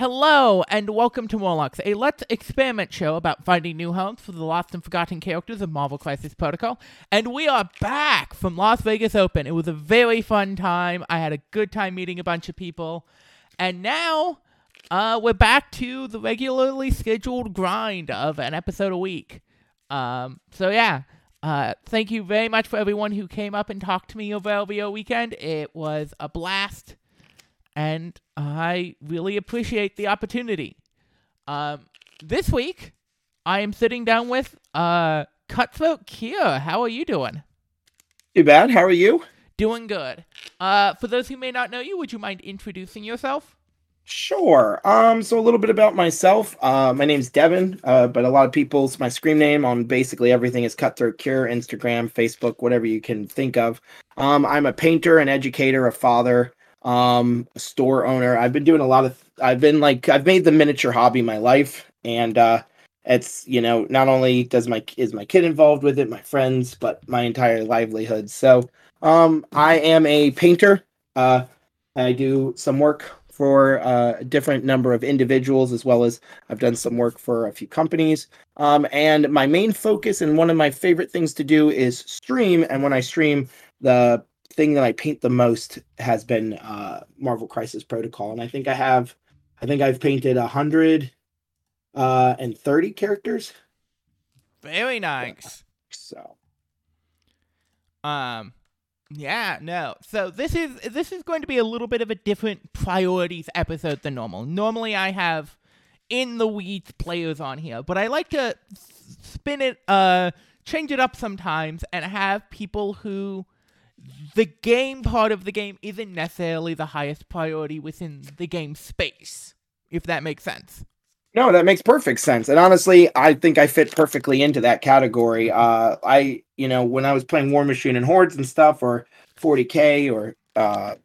Hello, and welcome to Morlocks, a Let's Experiment show about finding new homes for the lost and forgotten characters of Marvel Crisis Protocol. And we are back from Las Vegas Open. It was a very fun time. I had a good time meeting a bunch of people. And now, uh, we're back to the regularly scheduled grind of an episode a week. Um, so yeah, uh, thank you very much for everyone who came up and talked to me over LVO weekend. It was a blast and I really appreciate the opportunity. Um, this week, I am sitting down with uh, Cutthroat Kira. How are you doing? Too bad. How are you? Doing good. Uh, for those who may not know you, would you mind introducing yourself? Sure. Um, so a little bit about myself. Uh, my name's Devin, uh, but a lot of people's my screen name on basically everything is Cutthroat Cure, Instagram, Facebook, whatever you can think of. Um, I'm a painter, an educator, a father, um store owner. I've been doing a lot of i've been like i've made the miniature hobby my life. And uh it's you know not only does my is my kid involved with it my friends but my entire livelihood. So um i am a painter. Uh i do some work for uh, a different number of individuals as well as i've done some work for a few companies. Um and my main focus and one of my favorite things to do is stream. And when i stream the thing that I paint the most has been uh, Marvel Crisis Protocol, and I think I have, I think I've painted a hundred uh, and thirty characters. Very nice. So, um, yeah, no. So this is this is going to be a little bit of a different priorities episode than normal. Normally, I have in the weeds players on here, but I like to spin it, uh, change it up sometimes, and have people who the game part of the game isn't necessarily the highest priority within the game space, if that makes sense. No, that makes perfect sense. And honestly, I think I fit perfectly into that category. Uh I, you know, when I was playing War Machine and Hordes and stuff or 40K or uh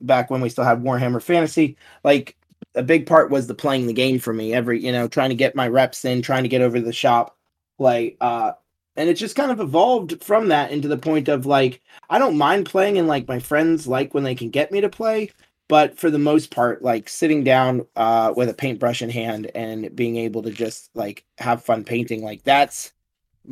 back when we still had Warhammer Fantasy, like a big part was the playing the game for me. Every, you know, trying to get my reps in, trying to get over the shop Like, Uh and it just kind of evolved from that into the point of like I don't mind playing and like my friends like when they can get me to play, but for the most part, like sitting down uh, with a paintbrush in hand and being able to just like have fun painting, like that's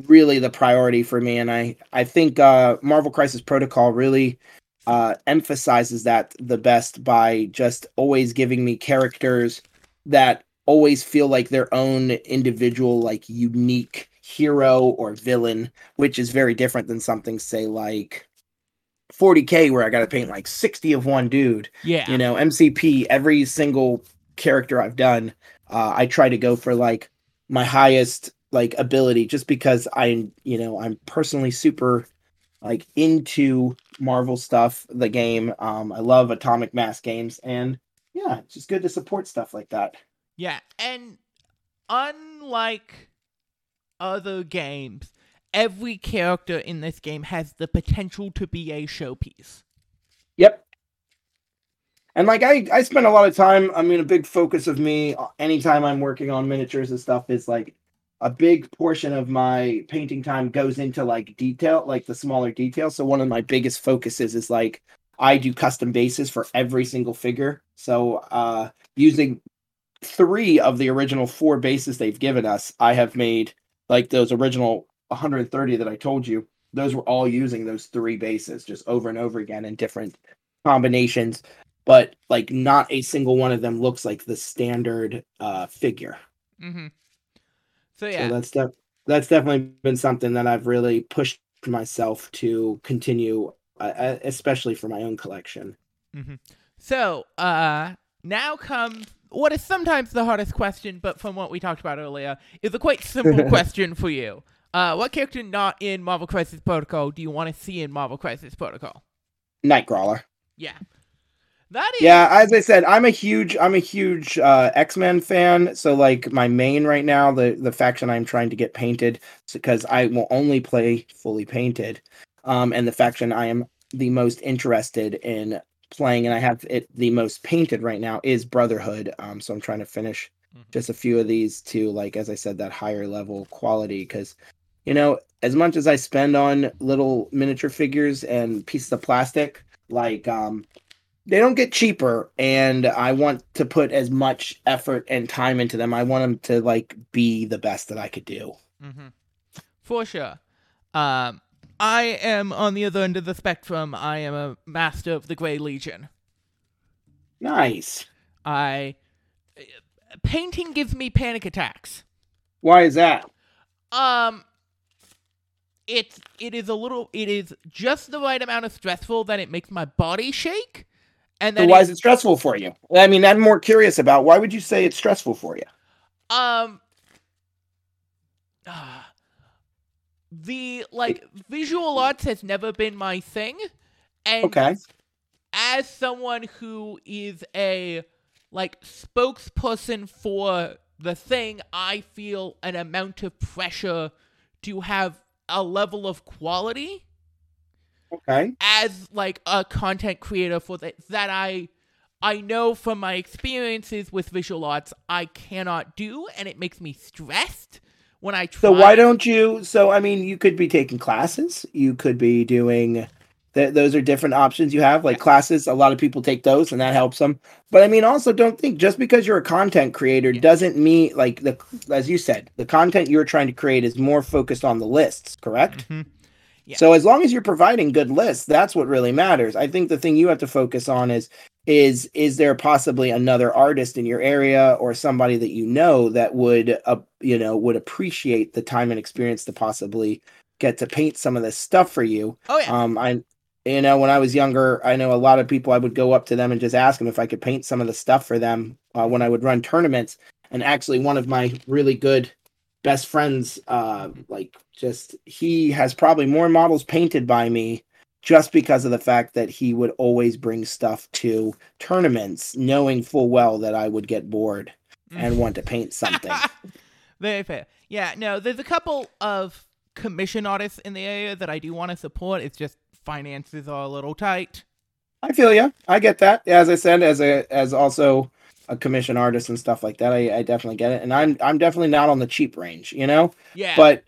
really the priority for me. And I I think uh, Marvel Crisis Protocol really uh, emphasizes that the best by just always giving me characters that always feel like their own individual, like unique hero or villain, which is very different than something, say, like 40k, where I got to paint like 60 of one dude. Yeah. You know, MCP, every single character I've done, uh, I try to go for like my highest like ability just because I'm, you know, I'm personally super like into Marvel stuff, the game. Um, I love Atomic Mass games, and yeah, it's just good to support stuff like that. Yeah, and unlike other games, every character in this game has the potential to be a showpiece. Yep. And like I, I spend a lot of time. I mean, a big focus of me anytime I'm working on miniatures and stuff is like a big portion of my painting time goes into like detail, like the smaller details. So one of my biggest focuses is like I do custom bases for every single figure. So uh using three of the original four bases they've given us, I have made like those original 130 that I told you, those were all using those three bases just over and over again in different combinations. But like not a single one of them looks like the standard uh figure. Mm-hmm. So yeah, so that's def- that's definitely been something that I've really pushed myself to continue, uh, especially for my own collection. Mm-hmm. So uh, now comes what is sometimes the hardest question, but from what we talked about earlier, is a quite simple question for you. Uh, what character not in Marvel Crisis Protocol do you want to see in Marvel Crisis Protocol? Nightcrawler. Yeah. That is Yeah, as I said, I'm a huge I'm a huge uh, X-Men fan, so like my main right now, the the faction I'm trying to get painted because I will only play fully painted. Um and the faction I am the most interested in playing and I have it the most painted right now is Brotherhood. Um so I'm trying to finish Mhm. just a few of these to like as I said that higher level quality cuz you know, as much as I spend on little miniature figures and pieces of plastic like um they don't get cheaper and I want to put as much effort and time into them. I want them to like be the best that I could do. Mm-hmm. For sure. Um, I am on the other end of the spectrum. I am a master of the Grey Legion. Nice. I painting gives me panic attacks. Why is that? Um it's it is a little it is just the right amount of stressful that it makes my body shake. And then so why is it stressful for you? I mean, I'm more curious about why would you say it's stressful for you? Um uh, the like visual arts has never been my thing. And Okay. as someone who is a like spokesperson for the thing, I feel an amount of pressure to have a level of quality Okay. as like a content creator for that that I I know from my experiences with visual arts I cannot do and it makes me stressed when I try. So why don't you? So I mean, you could be taking classes. You could be doing. Th- those are different options you have, like classes. A lot of people take those, and that helps them. But I mean, also don't think just because you're a content creator Yeah. doesn't mean like the as you said, the content you're trying to create is more focused on the lists, correct? Mhm. Yeah. So as long as you're providing good lists, that's what really matters. I think the thing you have to focus on is is is there possibly another artist in your area or somebody that you know that would uh, you know would appreciate the time and experience to possibly get to paint some of this stuff for you Oh yeah. um i you know when i was younger i know a lot of people i would go up to them and just ask them if i could paint some of the stuff for them uh, when i would run tournaments and actually one of my really good best friends uh like just he has probably more models painted by me just because of the fact that he would always bring stuff to tournaments knowing full well that i would get bored and mm. want to paint something Very fair. Yeah, no, there's a couple of commission artists in the area that I do want to support. It's just finances are a little tight. I feel you. I get that. As I said, as a as also a commission artist and stuff like that, I, I definitely get it. And I'm I'm definitely not on the cheap range, you know. Yeah. But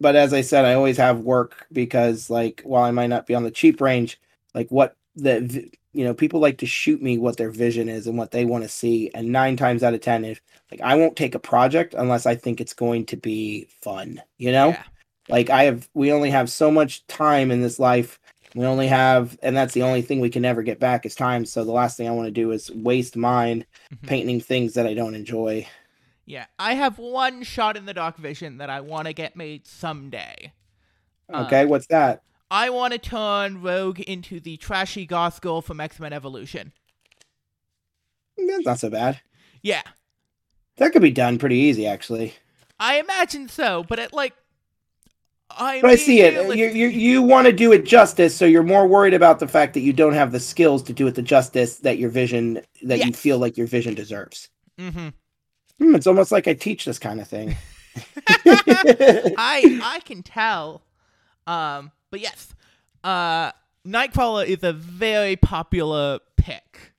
but as I said, I always have work because like while I might not be on the cheap range, like what the you know people like to shoot me what their vision is and what they want to see. And nine times out of ten, if like I won't take a project unless I think it's going to be fun, you know. Yeah. Like I have, we only have so much time in this life. We only have, and that's the only thing we can never get back is time. So the last thing I want to do is waste mine mm-hmm. painting things that I don't enjoy. Yeah. I have one shot in the dark vision that I want to get made someday. Okay, what's that? I want to turn Rogue into the trashy goth girl from X Men Evolution. That's not so bad. Yeah. That could be done pretty easy, actually. I imagine so, but it like I But I see it. You you you want to do it justice, so you're more worried about the fact that you don't have the skills to do it the justice that your vision that you feel like your vision deserves. Mhm. Hmm, it's almost like I teach this kind of thing. I I can tell. Um, but yes, uh, Nightcrawler is a very popular pick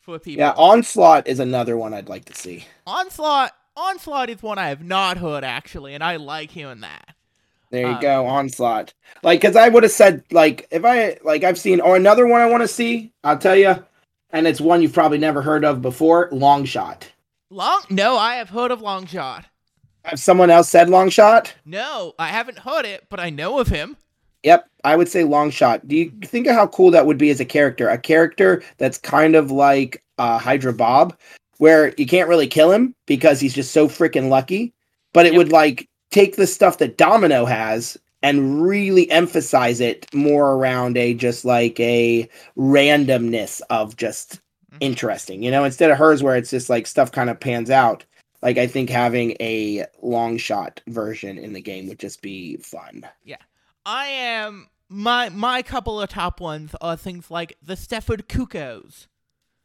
for people. yeah, onslaught is another one I'd like to see. Onslaught Onslaught is one I have not heard actually, and I like hearing that. There you Um, go, onslaught. Like, cause I would have said, like, if I like, I've seen, or another one I want to see. I'll tell you, and it's one you've probably never heard of before. Long shot. Long? No, I have heard of Longshot. Have someone else said long shot? No, I haven't heard it, but I know of him. Yep, I would say long shot. Do you think of how cool that would be as a character? A character that's kind of like uh, Hydra Bob, where you can't really kill him because he's just so freaking lucky. But it Yep. would like take the stuff that Domino has and really emphasize it more around a just like a randomness of just. Interesting. You know, instead of hers where it's just like stuff kind of pans out. Like I think having a long shot version in the game would just be fun. Yeah, I am my my couple of top ones are things like the Stepford Cuckoos.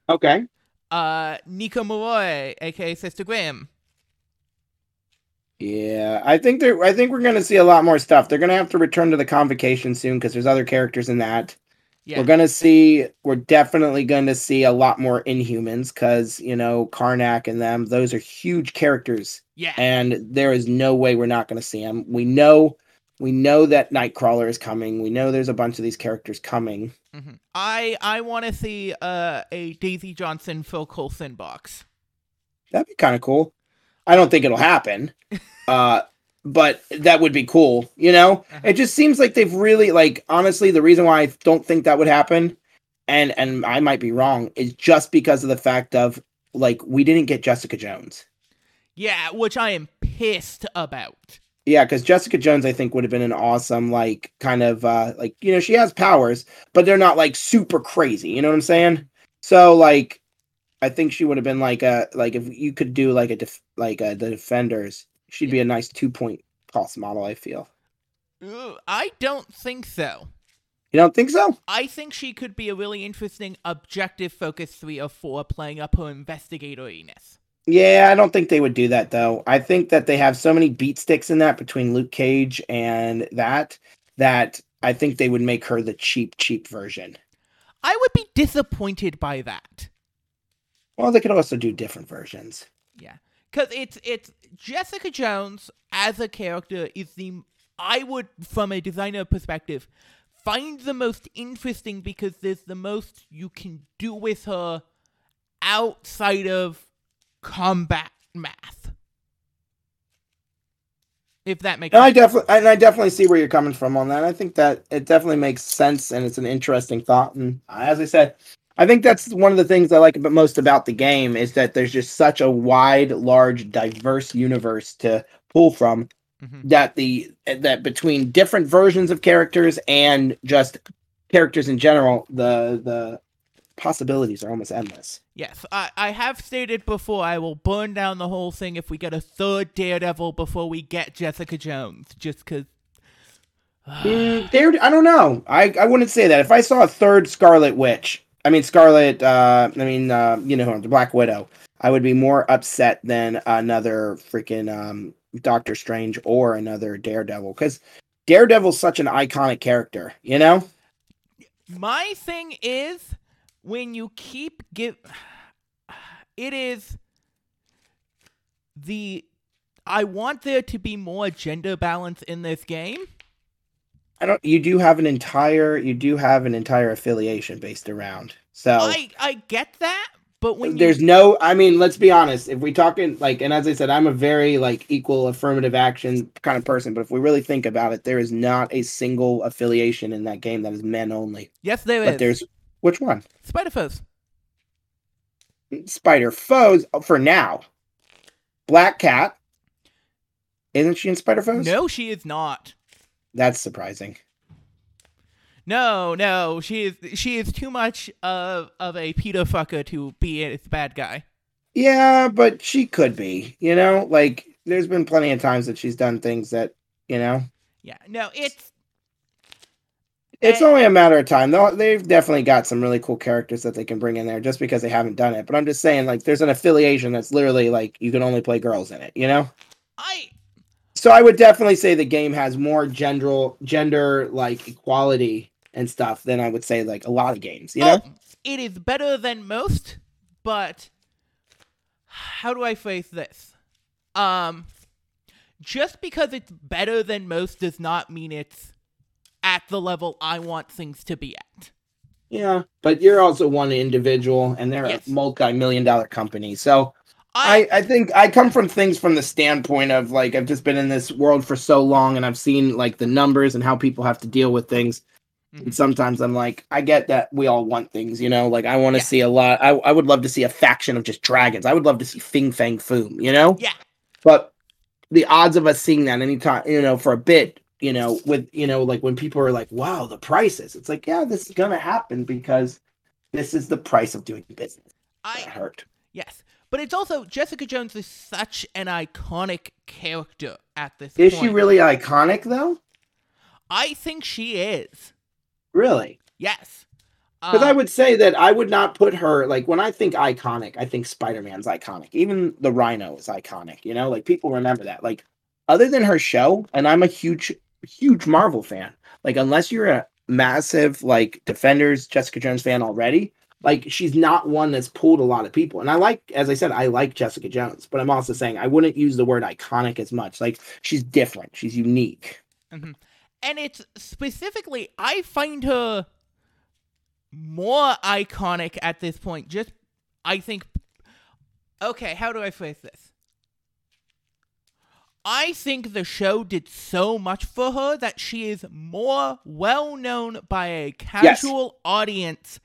Okay. uh, Nico Minoru, aka Sister Grimm. Yeah, I think they're. I think we're gonna see a lot more stuff. They're gonna have to return to the convocation soon because there's other characters in that. Yeah, We're gonna see. We're definitely going to see a lot more Inhumans because you know Karnak and them. Those are huge characters, yeah, and there is no way we're not going to see them. We know We know that Nightcrawler is coming. We know there's a bunch of these characters coming. hmm I I want to see uh, a Daisy Johnson Phil Coulson box. That'd be kind of cool. I don't think it'll happen. uh but that would be cool, you know? Uh-huh. It just seems like they've really like honestly the reason why I don't think that would happen and and I might be wrong is just because of the fact of like we didn't get Jessica Jones. Yeah, which I am pissed about. Yeah, because Jessica Jones, I think, would have been an awesome, like, kind of, uh, like, you know, she has powers, but they're not like super crazy. You know what I'm saying? So, like, I think she would have been like a, like, if you could do like a, def- like a, the Defenders, she'd be a nice two point cost model. I feel. I don't think so. You don't think so? I think she could be a really interesting objective focus three or four playing up her investigatoriness. Yeah, I don't think they would do that though. I think that they have so many beat sticks in that between Luke Cage and that that I think they would make her the cheap, cheap version. I would be disappointed by that. Well, they could also do different versions. Yeah, because it's it's Jessica Jones as a character is the I would from a designer perspective find the most interesting because there's the most you can do with her outside of combat math. If that makes I sense. definitely, and I definitely see where you're coming from on that. I think that it definitely makes sense, and it's an interesting thought. And uh, as I said, I think that's one of the things I like most about the game is that there's just such a wide, large, diverse universe to pull from. Mhm. That the that between different versions of characters and just characters in general, the the possibilities are almost endless. Yes, I, I have stated before I will burn down the whole thing if we get a third Daredevil before we get Jessica Jones, just because. Mm, I don't know. I, I wouldn't say that. If I saw a third Scarlet Witch, I mean Scarlet, uh, I mean uh, you know the Black Widow, I would be more upset than another freaking um, Doctor Strange or another Daredevil because Daredevil's such an iconic character. You know? My thing is when you keep give it is the I want there to be more gender balance in this game. I don't. You do have an entire. You do have an entire affiliation based around. So I I get that, but when there's you, no i mean let's be honest if we talking like and as i said i'm a very like equal affirmative action kind of person but if we really think about it there is not a single affiliation in that game that is men only yes there but is there's which one Spider Foes. spider foes oh, for now black cat isn't she in spider foes No, she is not. That's surprising No, no, she is she is too much of of a Peter fucker to be a bad guy. yeah but she could be you know like there's been plenty of times that she's done things that you know Yeah, no, it's It's Eh. only a matter of time. Though they've definitely got some really cool characters that they can bring in there just because they haven't done it. But I'm just saying, like, there's an affiliation that's literally like you can only play girls in it, you know? I So I would definitely say the game has more gender gender like equality and stuff than I would say like a lot of games, you know? oh, it is better than most, but how do I phrase this? Um just because it's better than most does not mean it's at the level I want things to be at. Yeah. But you're also one individual and they're Yes. a multi-million dollar company. So I, I, I think I come from things from the standpoint of like I've just been in this world for so long and I've seen like the numbers and how people have to deal with things. Mhm. And sometimes I'm like, I get that we all want things, you know, like I want to Yeah. see a lot. I, I would love to see a faction of just dragons. I would love to see Fing Fang Foom, you know? Yeah. But the odds of us seeing that anytime, you know, for a bit, you know, with, you know, like when people are like, wow, the prices, it's like, yeah, this is going to happen because this is the price of doing business. That I hurt. yes. But it's also Jessica Jones is such an iconic character at this Is point. she really iconic though? I think she is. Really? Yes. Because I Um, would say that I would not put her like when I think iconic, I think Spider Man's iconic. Even the Rhino is iconic. You know, like people remember that. Like other than her show, and I'm a huge, huge Marvel fan. Like unless you're a massive like Defenders Jessica Jones fan already, like she's not one that's pulled a lot of people. And I like, as I said, I like Jessica Jones, but I'm also saying I wouldn't use the word iconic as much. Like she's different, she's unique. Mm-hmm. and it's specifically I find her more iconic at this point. Just I think okay, how do I phrase this? I think the show did so much for her that she is more well known by a casual audience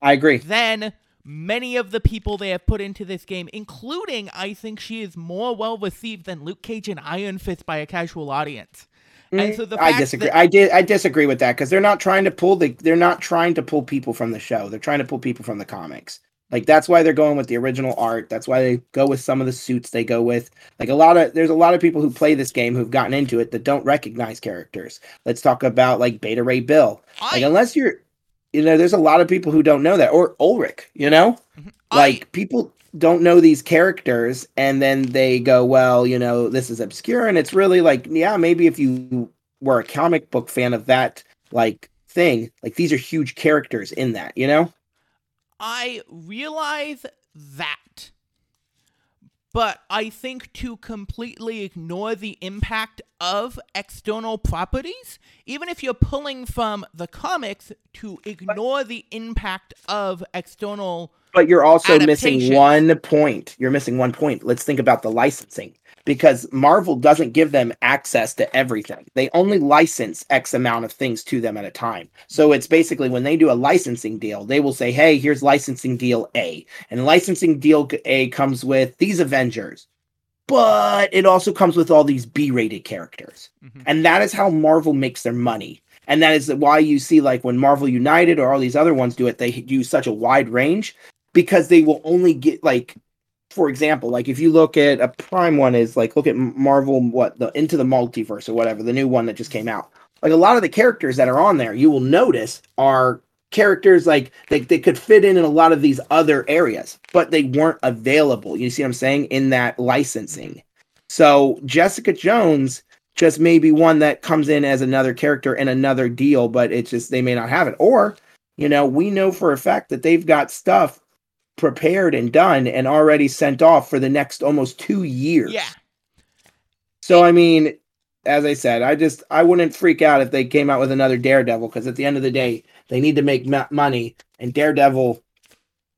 I agree. Then many of the people they have put into this game, including I think she is more well received than Luke Cage and Iron Fist by a casual audience. And so the Mm, I disagree. that- I did. I disagree with that because they're not trying to pull the. They're not trying to pull people from the show. They're trying to pull people from the comics. Like that's why they're going with the original art. That's why they go with some of the suits they go with. Like a lot of there's a lot of people who play this game who've gotten into it that don't recognize characters. Let's talk about like Beta Ray Bill. Like unless you're, you know, there's a lot of people who don't know that or Ulrich. You know, mm-hmm. I- like people don't know these characters and then they go well you know this is obscure and it's really like yeah maybe if you were a comic book fan of that like thing like these are huge characters in that you know I realize that. But I think to completely ignore the impact of external properties, even if you're pulling from the comics, to ignore the impact of external. but you're also missing one point. You're missing one point. Let's think about the licensing because marvel doesn't give them access to everything. They only license x amount of things to them at a time. So it's basically when they do a licensing deal they will say hey here's licensing deal a. And licensing deal a comes with these avengers but it also comes with all these b-rated characters. Mhm. and that is how marvel makes their money. And that is why you see like when marvel united or all these other ones do it they use such a wide range because they will only get like for example like if you look at a prime one is like look at marvel what the into the multiverse or whatever the new one that just came out. Like a lot of the characters that are on there you will notice are characters like they, they could fit in in a lot of these other areas but they weren't available. You see what i'm saying? In that licensing. So jessica jones just may be one that comes in as another character in another deal but it's just they may not have it. Or you know we know for a fact that they've got stuff prepared and done and already sent off for the next almost two years Yeah. so I mean, as I said, I just I wouldn't freak out if they came out with another Daredevil because at the end of the day, they need to make ma- money, and Daredevil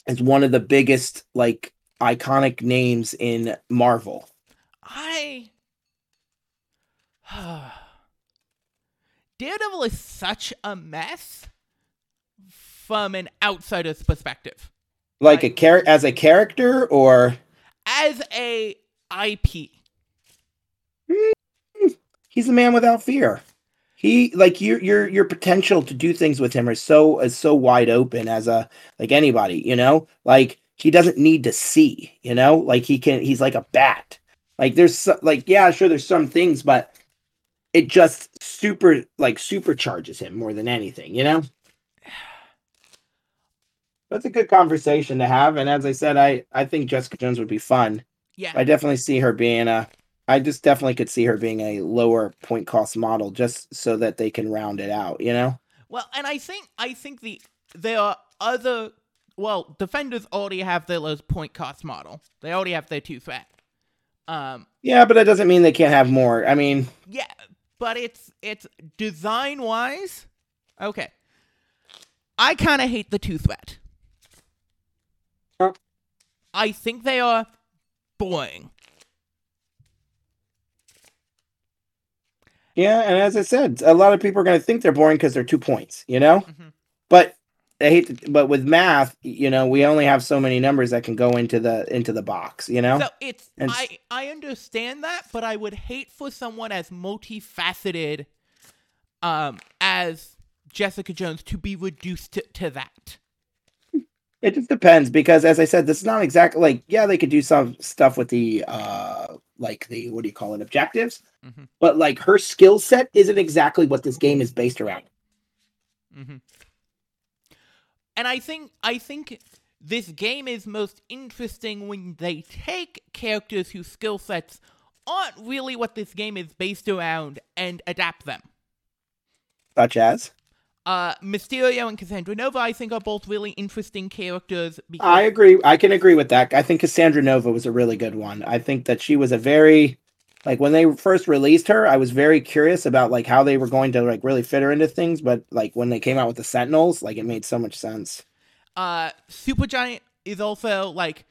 is one of the biggest like iconic names in Marvel. I. Daredevil is such a mess from an outsider's perspective. Like a Right. char- as a character, or As a IP. Hmm. he's a man without fear. He like your your your potential to do things with him is so is so wide open as a like anybody, you know? Like he doesn't need to see, you know? Like he can he's like a bat. Like there's like yeah, sure there's some things but it just super like supercharges him more than anything, you know? That's a good conversation to have and as I said I I think Jessica Jones would be fun. Yeah. I definitely see her being a. I just definitely could see her being a lower point cost model, just so that they can round it out. You know. Well, and I think I think the there are other well, defenders already have their lowest point cost model. They already have their two threat. Um Yeah, but that doesn't mean they can't have more. I mean, yeah, but it's it's design wise. Okay. I kind of hate the two threat. I think they are boring. yeah, and as I said, a lot of people are going to think they're boring because they're two points. You know, Mhm. but I hate. To, but with math, you know, we only have so many numbers that can go into the into the box. You know. So it's And- I I understand that, but I would hate for someone as multifaceted um as Jessica Jones to be reduced to, to that. It just depends because, as I said, this is not exactly like yeah, they could do some stuff with the uh like the what do you call it objectives, Mhm. but like her skill set isn't exactly what this game is based around. Mm-hmm. And I think I think this game is most interesting when they take characters whose skill sets aren't really what this game is based around and adapt them. Such as Uh, Mysterio and Cassandra Nova, I think, are both really interesting characters because I agree, I can agree with that. I think Cassandra Nova was a really good one. I think that she was a very like when they first released her, I was very curious about like how they were going to like really fit her into things, but like when they came out with the Sentinels, like it made so much sense. Uh, Supergiant is also like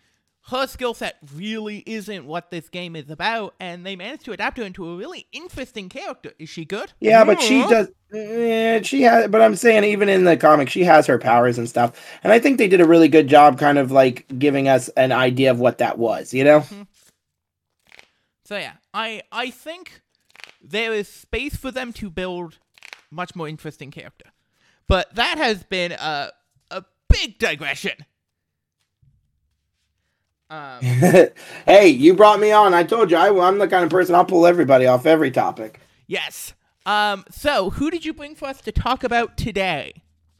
her skill set really isn't what this game is about, and they managed to adapt her into a really interesting character. Is she good? Yeah, but she does. Eh, she has, but I'm saying even in the comic, she has her powers and stuff, and I think they did a really good job, kind of like giving us an idea of what that was. You know. Mhm. So yeah, I I think there is space for them to build much more interesting character, but that has been a a big digression. Um, hey, you brought me on. I told you I, I'm the kind of person I'll pull everybody off every topic. yes. Um. So who did you bring for us to talk about today?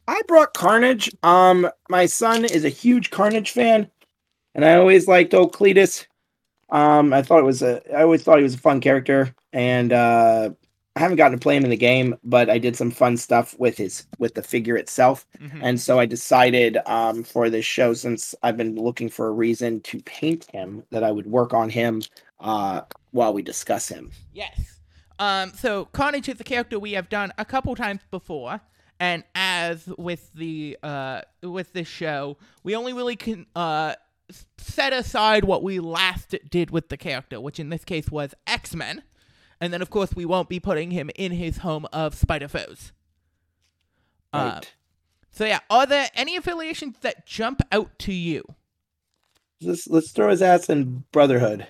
I brought Carnage. Um, my son is a huge Carnage fan, and I always liked old Cletus. Um, I thought it was a. I always thought he was a fun character, and uh, I haven't gotten to play him in the game, but I did some fun stuff with his with the figure itself, Mhm. and so I decided um for this show, since I've been looking for a reason to paint him, that I would work on him uh while we discuss him. Yes. Um, so Carnage is a character we have done a couple times before, and as with the uh with this show, we only really can uh set aside what we last did with the character, which in this case was X Men, and then of course we won't be putting him in his home of Spider Foes. Uh, Right. so yeah, are there any affiliations that jump out to you? let's let's throw his ass in Brotherhood.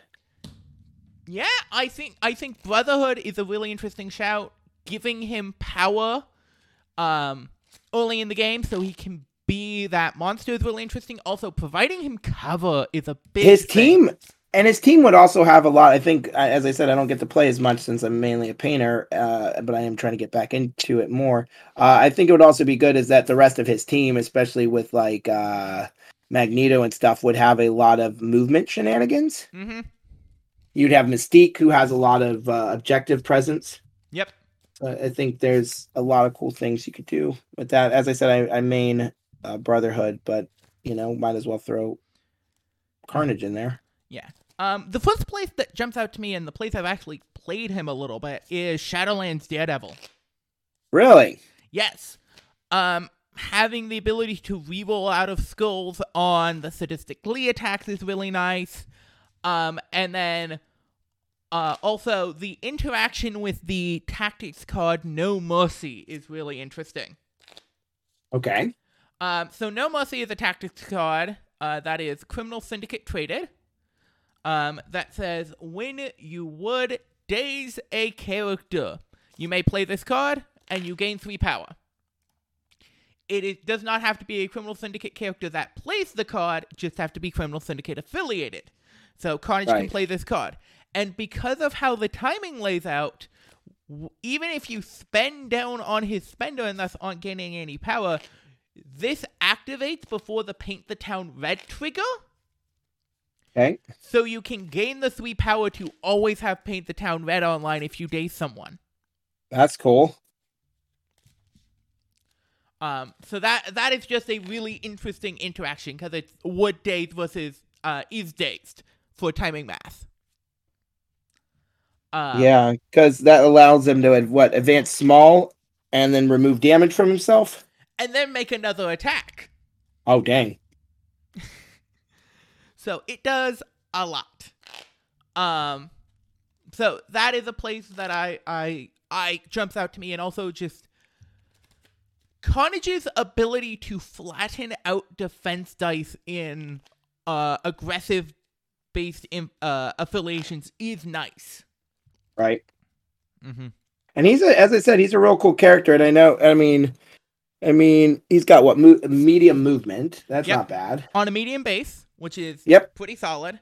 Yeah, I think I think Brotherhood is a really interesting shout, giving him power um early in the game so he can be that monster is really interesting. Also providing him cover is a big his thing. team and his team would also have a lot i think as i said i don't get to play as much since i'm mainly a painter uh, but i am trying to get back into it more. Uh, i think it would also be good is that the rest of his team especially with like uh, magneto and stuff would have a lot of movement shenanigans. Mm-hmm. you'd have mystique who has a lot of uh, objective presence. Yep. i think there's a lot of cool things you could do with that. As i said i, I main uh, brotherhood but you know might as well throw carnage in there Um the first place that jumps out to me and the place I've actually played him a little bit is Shadowlands Daredevil. really Yes. Um, having the ability to reroll out of skulls on the sadistic Lee attacks is really nice. Um, and then uh, also the interaction with the tactics card No Mercy is really interesting. okay Um, so No Mercy is a tactics card uh, that is Criminal Syndicate traded. Um, that says when you would daze a character, you may play this card and you gain three power. It is, does not have to be a Criminal Syndicate character that plays the card; just have to be Criminal Syndicate affiliated. So Carnage can play this card, and because of how the timing lays out, w- even if you spend down on his spender and thus aren't gaining any power, this activates before the paint the town red trigger. Okay. So you can gain the three power to always have paint the town red online if you date someone. That's cool. Um, so that that is just a really interesting interaction because it's would dazed versus uh, is dazed for timing math. Uh, yeah, because that allows him to what advance small and then remove damage from himself. and then make another attack. Oh dang! So it does a lot. Um so that is a place that I I I jumps out to me and also just Carnage's ability to flatten out defense dice in uh aggressive based in, uh affiliations is nice. Right, Mm-hmm. and he's a, as I said, he's a real cool character, and I know. I mean, I mean, he's got what mo- medium movement. That's Yep. not bad. On a medium base, which is Yep. pretty solid.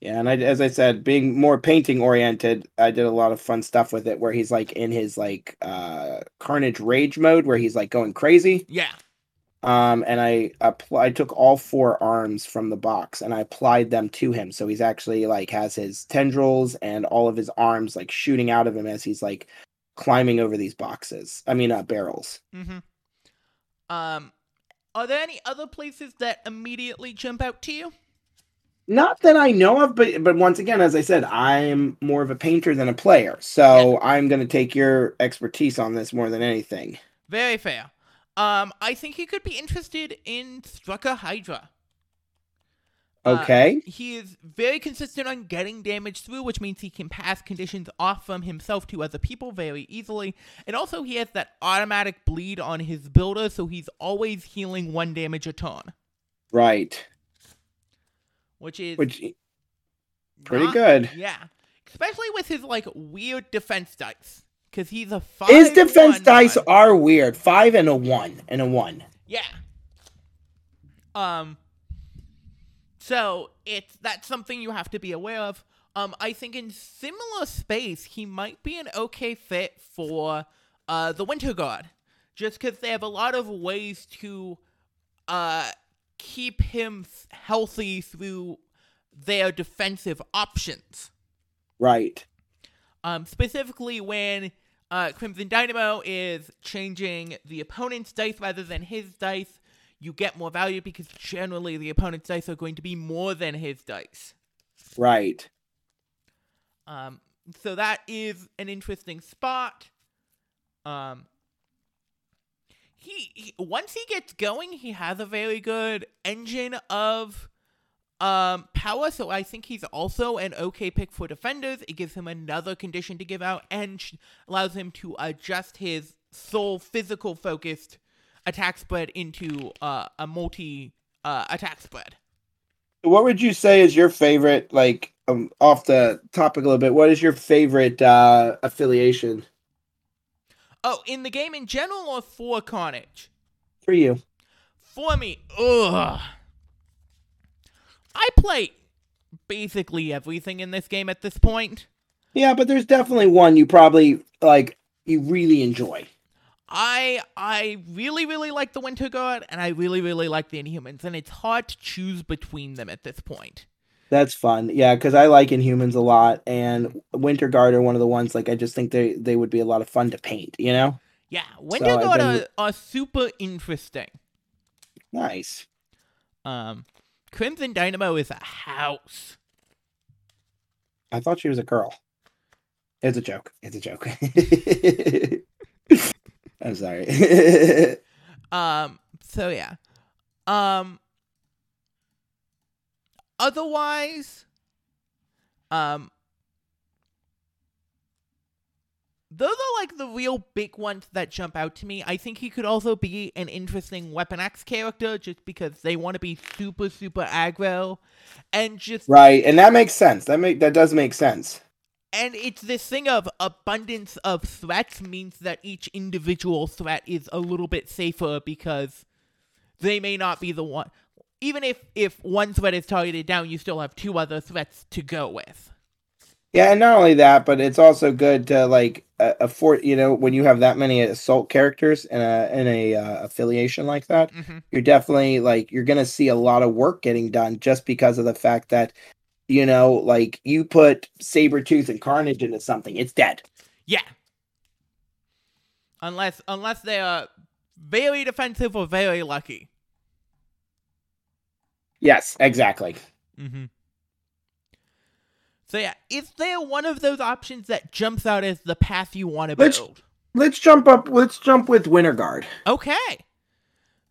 Yeah, and I, as I said, being more painting oriented, I did a lot of fun stuff with it, where he's like in his like uh Carnage rage mode, where he's like going crazy. Yeah. um, and I appl- I took all four arms from the box and I applied them to him. So he's actually like has his tendrils and all of his arms like shooting out of him as he's like climbing over these boxes. I mean, uh, barrels. Mm-hmm. Um are there any other places that immediately jump out to you? Not that I know of, but but once again, as I said, I'm more of a painter than a player, so I'm going to take your expertise on this more than anything. Very fair. Um, I think he could be interested in Strucker Hydra. Uh, Okay. he is very consistent on getting damage through, which means he can pass conditions off from himself to other people very easily. And also, he has that automatic bleed on his builder, so he's always healing one damage a turn, right. which is Which pretty not- good. Yeah, especially with his like weird defense dice, because he's a five. His defense one dice one. are weird. Five and a one and a one. Yeah. Um. So it's that's something you have to be aware of. Um, I think in similar space he might be an okay fit for uh the Winter Guard, just because they have a lot of ways to uh keep him healthy through their defensive options. Right. Um, specifically when uh, Crimson Dynamo is changing the opponent's dice rather than his dice, you get more value because generally the opponent's dice are going to be more than his dice. Right. Um, so that is an interesting spot. Um, he, he once he gets going, he has a very good engine of um power. So I think he's also an okay pick for defenders. It gives him another condition to give out and sh- allows him to adjust his sole physical focused attack spread into uh, a multi uh, attack spread. What would you say is your favorite, like, um, off the topic a little bit, what is your favorite uh, affiliation Oh, in the game in general or for Carnage? for you? For me, ugh. I play basically everything in this game at this point. Yeah, but there's definitely one you probably, like, you really enjoy. I I really really like the Winter Guard and I really really like the Inhumans and it's hard to choose between them at this point. That's fun. Yeah, because I like Inhumans a lot, and Winter Guard are one of the ones, like, I just think they, they would be a lot of fun to paint, you know? Yeah, Winter Guard been- are, are super interesting. Nice. Um, Crimson Dynamo is a house. I thought she was a girl. It's a joke. It's a joke. I'm sorry. Um, so yeah. Um otherwise um those are like the real big ones that jump out to me. I think he could also be an interesting Weapon X character just because they want to be super super aggro and just right, and that makes sense. That make that does make sense. And it's this thing of abundance of threats means that each individual threat is a little bit safer because they may not be the one even if if one threat is targeted down you still have two other threats to go with Yeah, and not only that, but it's also good to like afford. You know, when you have that many assault characters in a in a uh, affiliation like that, mm-hmm. you're definitely like you're gonna see a lot of work getting done just because of the fact that you know, like you put Sabretooth and Carnage into something, it's dead. yeah unless unless they are very defensive or very lucky Yes, exactly. mm-hmm. so yeah is there one of those options that jumps out as the path you want to Let's- build Let's jump up. Let's jump with Winter Guard. okay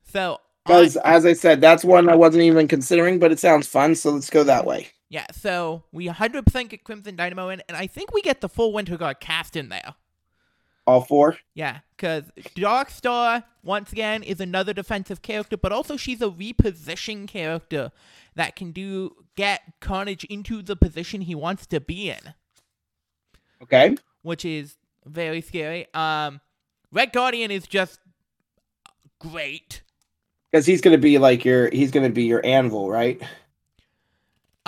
so I- Because, as I said, that's one I wasn't even considering, but it sounds fun, so let's go that way. Yeah, so we 100% get Crimson Dynamo in, and I think we get the full Winter Guard cast in there. All four? Yeah, because Dark Star, once again, is another defensive character, but also she's a reposition character that can do get Carnage into the position he wants to be in, Okay. which is very scary. Um, Red Guardian is just great. Because he's going to be like your, he's going to be your anvil, right?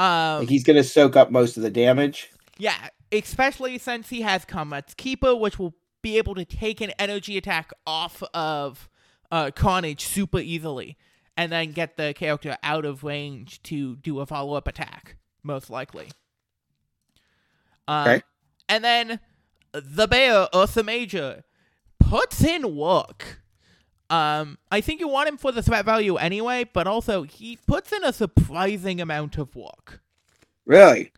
Um, Like he's going to soak up most of the damage. Yeah, especially since he has Combat's Keeper, which will be able to take an energy attack off of uh, Carnage super easily, and then get the character out of range to do a follow up attack, most likely. Um, Okay. And then the bear, Ursa Major, puts in work. Um, I think you want him for the threat value anyway, but also he puts in a surprising amount of work. Really?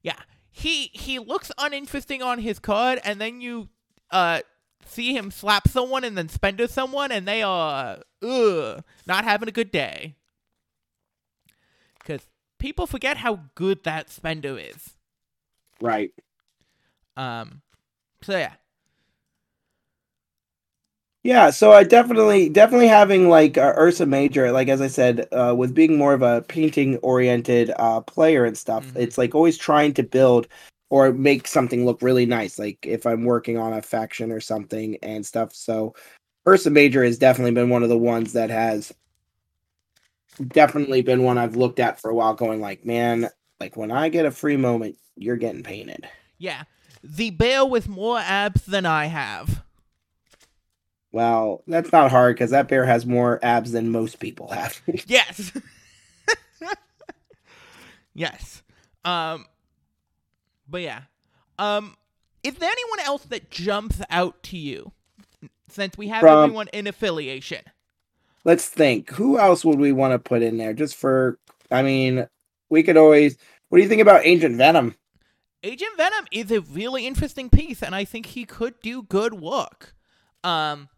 Yeah, he he looks uninteresting on his card, and then you uh see him slap someone and then spender someone, and they are ugh not having a good day. Because people forget how good that spender is. Right. Um, so yeah, Yeah, so I definitely, definitely having like uh, Ursa Major, like as I said, uh, with being more of a painting oriented uh, player and stuff, Mhm. it's like always trying to build or make something look really nice. Like if I'm working on a faction or something and stuff. So Ursa Major has definitely been one of the ones that has definitely been one I've looked at for a while, going like, man, like when I get a free moment, you're getting painted. yeah, the bear with more abs than I have. Well, that's not hard because that bear has more abs than most people have. Yes. yes. Um but yeah. Um is there anyone else that jumps out to you since we have From- everyone in affiliation? Let's think. Who else would we want to put in there? Just for, I mean, we could always. What do you think about Agent Venom? Agent Venom is a really interesting piece and I think he could do good work. Um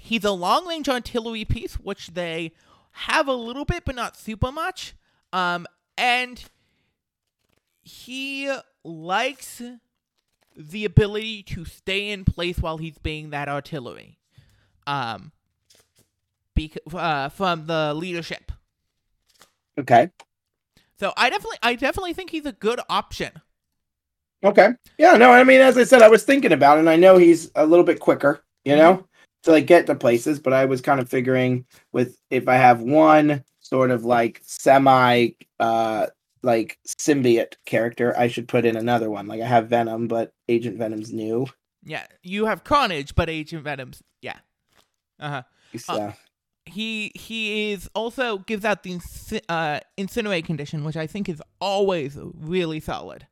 he's a long range artillery piece which they have a little bit but not super much. Um and he likes the ability to stay in place while he's being that artillery. Um bec- uh, from the leadership. Okay. So I definitely I definitely think he's a good option. Okay. Yeah. No. I mean, as I said, I was thinking about it, and I know he's a little bit quicker, you know, to like get to places. But I was kind of figuring with if I have one sort of like semi, uh, like symbiote character, I should put in another one. Like I have Venom, but Agent Venom's new. Yeah, you have Carnage, but Agent Venom's yeah. Uh-huh. So, He he is also gives out the uh, incinerate condition, which I think is always really solid.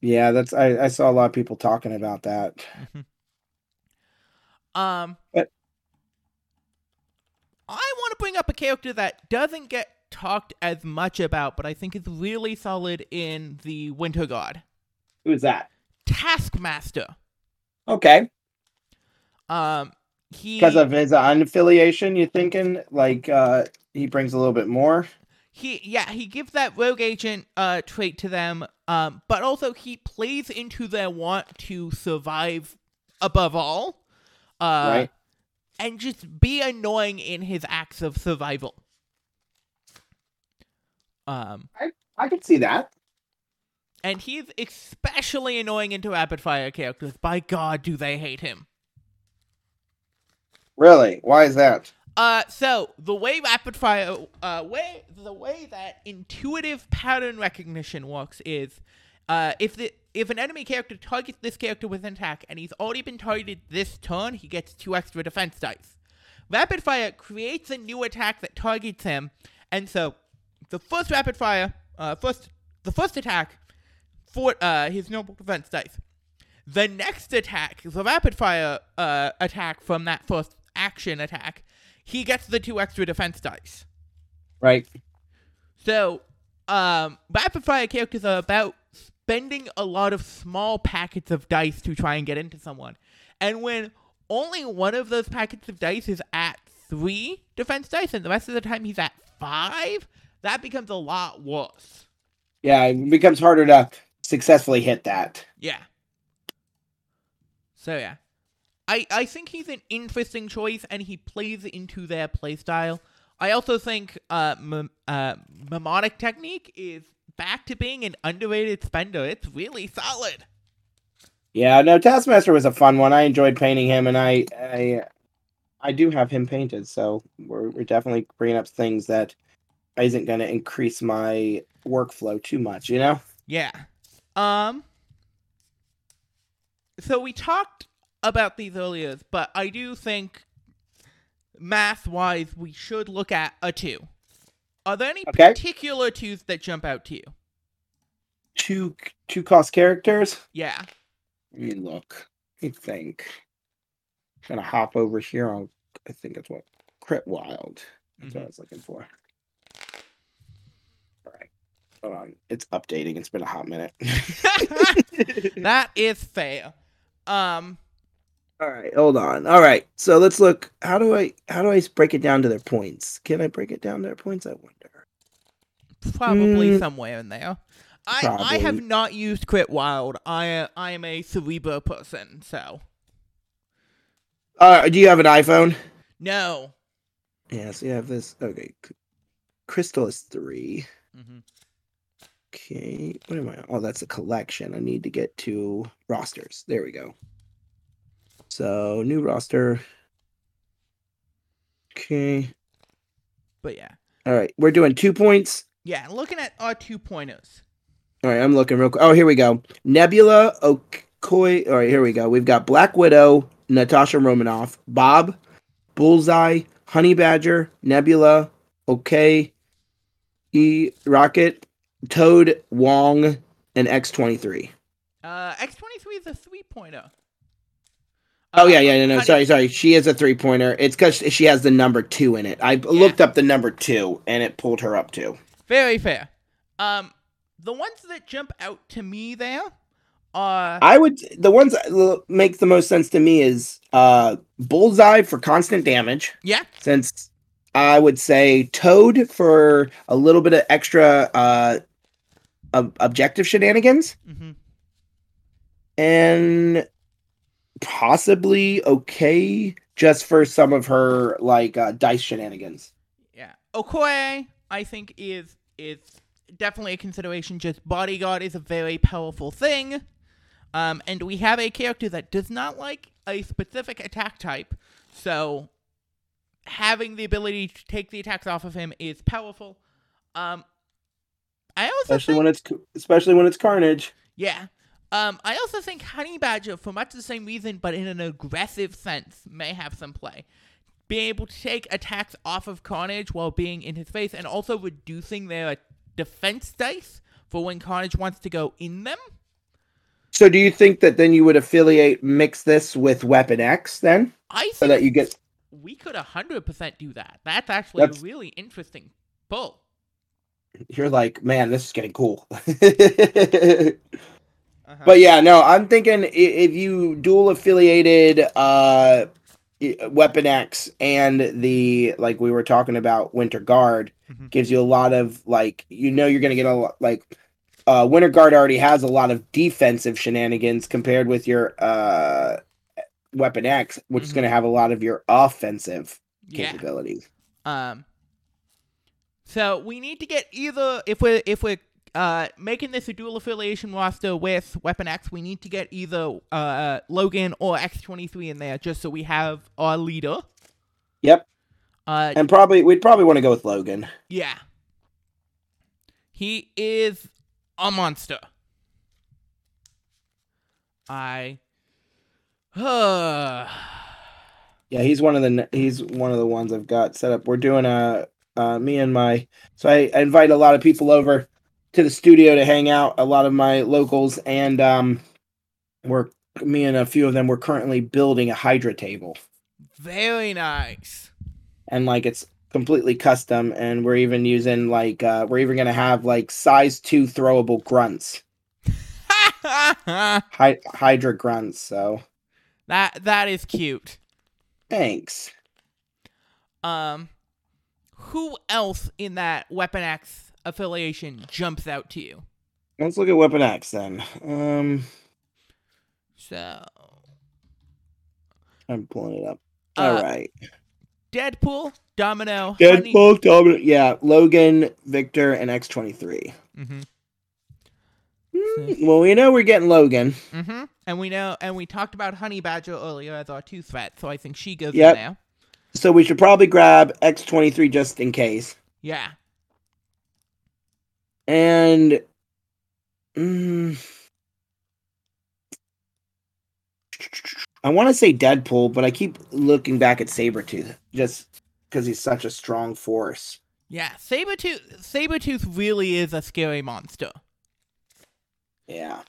yeah, that's I, I saw a lot of people talking about that. Um, But- I want to bring up a character that doesn't get talked as much about, but I think is really solid in the Winter Guard. Who's that? Taskmaster. Okay. Um, he Because of his unaffiliation, you're thinking like uh he brings a little bit more? he yeah he gives that rogue agent uh trait to them um but also he plays into their want to survive above all uh Right. and just be annoying in his acts of survival um I could see that. and he's especially annoying into rapid fire characters by god do they hate him Really? Why is that? Uh, so the way rapid fire, uh, way the way that intuitive pattern recognition works is, uh, if the if an enemy character targets this character with an attack and he's already been targeted this turn, he gets two extra defense dice. Rapid fire creates a new attack that targets him, and so the first rapid fire, uh, first the first attack, for uh his normal defense dice. The next attack, the rapid fire uh, attack from that first action attack, he gets the two extra defense dice. Right. So, um, rapid fire characters are about spending a lot of small packets of dice to try and get into someone. And when only one of those packets of dice is at three defense dice and the rest of the time he's at five, that becomes a lot worse. Yeah, it becomes harder to successfully hit that. Yeah. So yeah. I, I think he's an interesting choice and he plays into their playstyle. I also think uh, m- uh, Mnemonic Technique is back to being an underrated spender. It's really solid. Yeah, no, Taskmaster was a fun one. I enjoyed painting him, and I, I, I do have him painted. So we're we're definitely bringing up things that isn't going to increase my workflow too much. You know? Yeah. Um. So we talked about these earlier, but I do think math wise we should look at a two. Are there any Okay. particular twos that jump out to you? Two two cost characters. Yeah. Let me look. Let me think. gonna hop over here on I think that's what Crit Wild. That's what I Mhm. was looking for. All right. Hold on. It's updating. It's been a hot minute. that is fair. Um, All right, hold on. All right. So let's look. How do I how do I break it down to their points? Can I break it down to their points? I wonder. probably Mm. somewhere in there. I I have not used Crit Wild. I I am a Cerebro person, so Uh, do you have an iPhone? no. Yes, you have this. Okay. Crystal is 3. mm-hmm. Okay. What am I? Oh, that's a collection. I need to get to rosters. There we go. So, new roster. Okay. But yeah, All right. We're doing 2 points. yeah. Looking at our two pointers. All right, I'm looking real quick. Oh, here we go. Nebula Okoye. All right, here we go. We've got Black Widow, Natasha Romanoff, Bob, Bullseye, Honey Badger, Nebula, Okay, E Rocket, Toad, Wong, and X23. Uh, X twenty three is a three pointer. Oh yeah, yeah, no, no, sorry, sorry. She is a three pointer. It's because she has the number two in it. I looked up the number two, and it pulled her up too. Very fair. Um, the ones that jump out to me there are I would the ones that make the most sense to me is uh bullseye for constant damage. yeah, Since I would say toad for a little bit of extra uh ob- objective shenanigans Mm-hmm. and possibly okay just for some of her like uh, dice shenanigans. yeah. Okoye, I think is is definitely a consideration. Just bodyguard is a very powerful thing. Um, and we have a character that does not like a specific attack type, so having the ability to take the attacks off of him is powerful. Um, I also Especially think, when it's especially when it's carnage. yeah. Um, I also think Honey Badger, for much the same reason, but in an aggressive sense, may have some play. Being able to take attacks off of Carnage while being in his face, and also reducing their defense dice for when Carnage wants to go in them. So do you think that then you would affiliate mix this with Weapon X then? I think So that you get we could 100% do that. That's actually That's- a really interesting pull. you're like, man, this is getting cool. Uh-huh. But yeah, no, I'm thinking if you dual affiliated uh Weapon X and the like we were talking about Winter Guard Mhm. gives you a lot of like you know you're gonna get a lot like uh Winter Guard already has a lot of defensive shenanigans compared with your uh Weapon X, which is Mhm. gonna have a lot of your offensive yeah. capabilities. Um. So we need to get either if we're if we're uh making this a dual affiliation roster with Weapon X, we need to get either uh Logan or X twenty three in there just so we have our leader. Yep. Uh, And probably we'd probably want to go with Logan. yeah. He is a monster. I. Uh, Yeah, he's one of the he's one of the ones I've got set up. We're doing a uh, me and my so I, I invite a lot of people over to the studio to hang out. A lot of my locals and um, we're me and a few of them. We're currently building a Hydra table, very nice. and like it's completely custom. And we're even using like uh, we're even gonna have like size two throwable grunts, Hy- Hydra grunts. So that that is cute. thanks. Um, who else in that Weapon X affiliation jumps out to you? Let's look at Weapon X then. Um, So, I'm pulling it up. Uh, All right. Deadpool, Domino, Honey- Deadpool, Domino, yeah, Logan, Victor, and X twenty three. Mhm, Well, we know we're getting Logan. mhm. And we know, and we talked about Honey Badger earlier as our two threat, so I think she goes Yep. in there. So we should probably grab X twenty three just in case. Yeah. And mm, I want to say Deadpool, but I keep looking back at Sabretooth just because he's such a strong force. Yeah, Sabretooth, Sabretooth really is a scary monster. Yeah.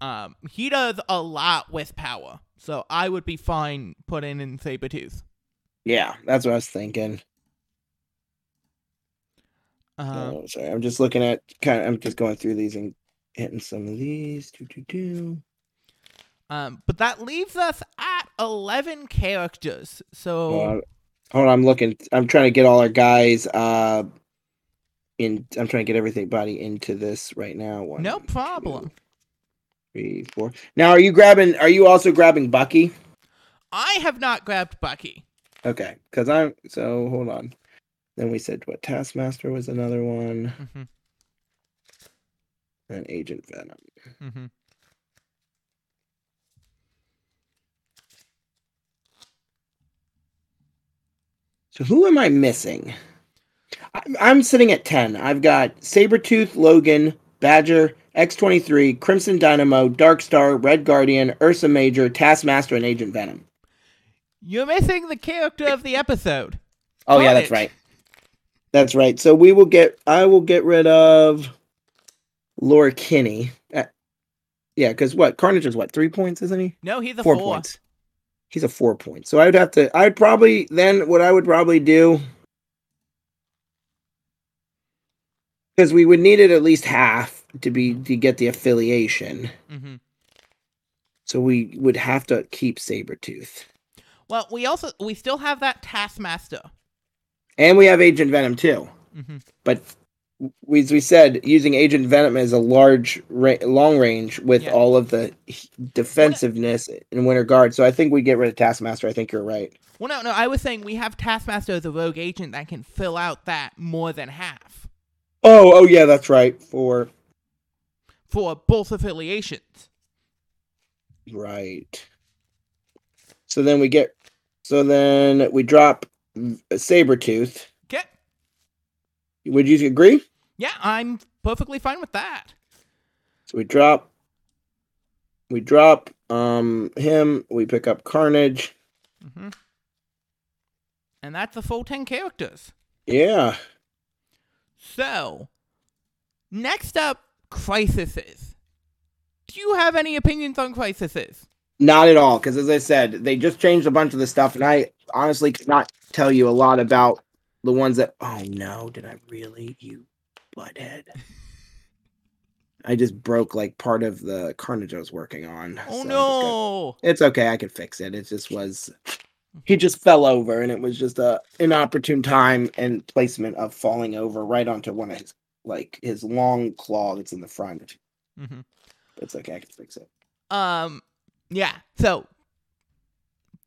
Um, he does a lot with power, so I would be fine putting in Sabretooth. Yeah, that's what I was thinking. Oh, sorry, I'm just looking at kind. Of, I'm just going through these and hitting some of these. Do do do. um, but that leaves us at 11 characters. So, Hold on. Hold on, I'm looking. I'm trying to get all our guys. Uh, in. I'm trying to get everybody into this right now. One, no problem. two, three, four. Now, are you grabbing? Are you also grabbing Bucky? I have not grabbed Bucky. Okay, because I'm. So hold on. Then we said what? Taskmaster was another one, hmm and Agent Venom. hmm So who am I missing? I'm, sitting at 10. I've got Sabretooth, Logan, Badger, X23, Crimson Dynamo, Dark Star, Red Guardian, Ursa Major, Taskmaster, and Agent Venom. You're missing the character of the episode. Oh yeah, that's right. That's right. So we will get I will get rid of Laura Kinney. Uh, yeah, because what? Carnage is what, three points, isn't he? No, he's a four, four. points. He's a four point. So I would have to I'd probably then what I would probably do because we would need it at least half to be to get the affiliation. hmm So we would have to keep Sabretooth. Well, we also we still have that Taskmaster. And we have Agent Venom too. hmm But we, as we said, using Agent Venom as a large, ra- long range with Yeah. all of the defensiveness in Winter Guard. So I think we get rid of Taskmaster. I think you're right. Well, no, no. I was saying we have Taskmaster as a rogue agent that can fill out that more than half Oh, oh yeah, that's right. For for both affiliations. right. So then we get. So then we drop Sabretooth. Okay. Would you agree? Yeah, I'm perfectly fine with that. So we drop. We drop um him. We pick up Carnage. Mm-hmm. And that's the full ten characters. Yeah. So, next up, Crisises. Do you have any opinions on Crisises? Not at all, because as I said, they just changed a bunch of the stuff, and I honestly could not tell you a lot about the ones that. Oh no, did I really? You butthead! I just broke like part of the carnage I was working on. Oh so I just got- no! it's okay, I can fix it. It just was. He just fell over, and it was just a inopportune time and placement of falling over right onto one of his like his long claw that's in the front. Mm-hmm. It's okay, I can fix it. Um, yeah. So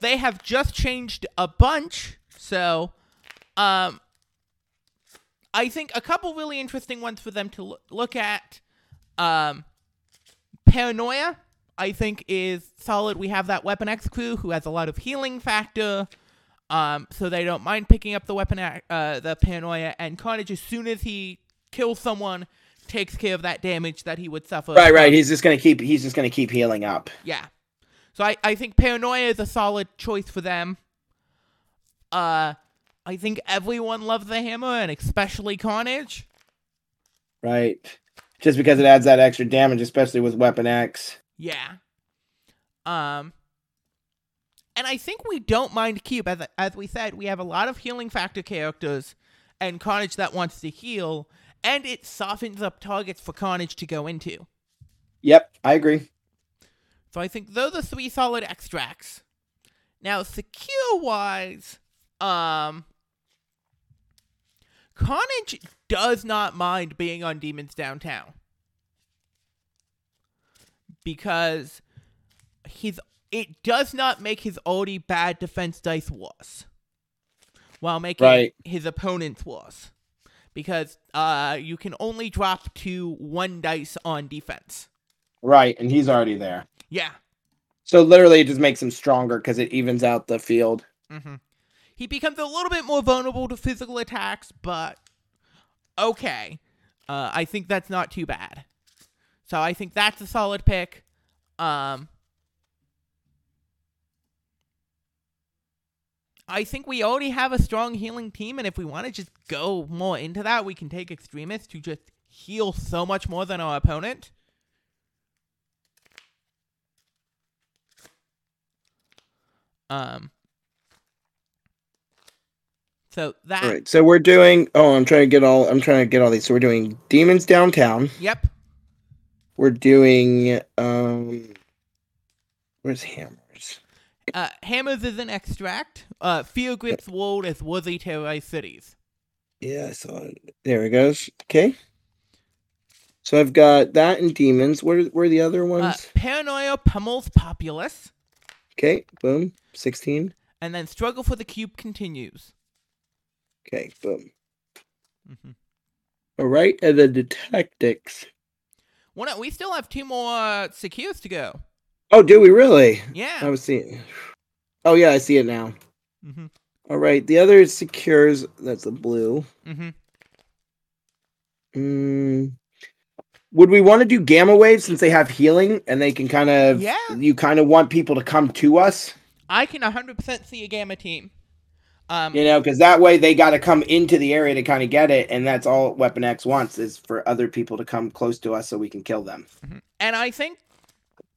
they have just changed a bunch. So, um, I think a couple really interesting ones for them to loo- look at. Um, paranoia, I think, is solid. We have that Weapon X crew who has a lot of healing factor. Um, so they don't mind picking up the weapon, uh, the paranoia, and Carnage as soon as he kills someone, takes care of that damage that he would suffer. Right, right. He's just gonna keep. He's just gonna keep healing up. yeah. So I, I think Paranoia is a solid choice for them. Uh I think everyone loves the hammer and especially Carnage. Right. Just because it adds that extra damage, especially with Weapon X. Yeah. Um and I think we don't mind Cube as as we said, we have a lot of healing factor characters and Carnage that wants to heal and it softens up targets for Carnage to go into. Yep, I agree. So I think those are three solid extracts. Now, secure wise, um, Carnage does not mind being on Demons Downtown because he's it does not make his already bad defense dice worse, while making Right. his opponent's worse. Because uh, you can only drop to one dice on defense. Right, and he's already there. Yeah. So literally, it just makes him stronger because it evens out the field. hmm He becomes a little bit more vulnerable to physical attacks, but okay. Uh, I think that's not too bad. So I think that's a solid pick. Um, I think we already have a strong healing team, and if we want to just go more into that, we can take Extremis to just heal so much more than our opponent. Um, So that. All right. So we're doing. Oh, I'm trying to get all. I'm trying to get all these. So we're doing demons downtown. Yep. We're doing. Um. Where's hammers? Uh, Hammers is an extract. Uh, Fear grips world as worthy terrorized cities. Yeah, I saw it. There it goes. Okay. So I've got that and demons. Where where are the other Uh, ones? paranoia pummels populace, Okay. Boom. Sixteen. and then struggle for the cube continues. Okay. Boom. Mm-hmm. All right. And then the tactics. Well, no, we still have two more uh, secures to go. Oh, do we really? Yeah. I was seeing. Oh yeah, I see it now. Mm-hmm. All right. The other secures. That's the blue. Mm-hmm. Mm, would we want to do gamma waves since they have healing and they can kind of? Yeah. You kind of want people to come to us, I can 100% see a gamma team. Um, you know, because that way they got to come into the area to kind of get it, and that's all Weapon X wants is for other people to come close to us so we can kill them. And I think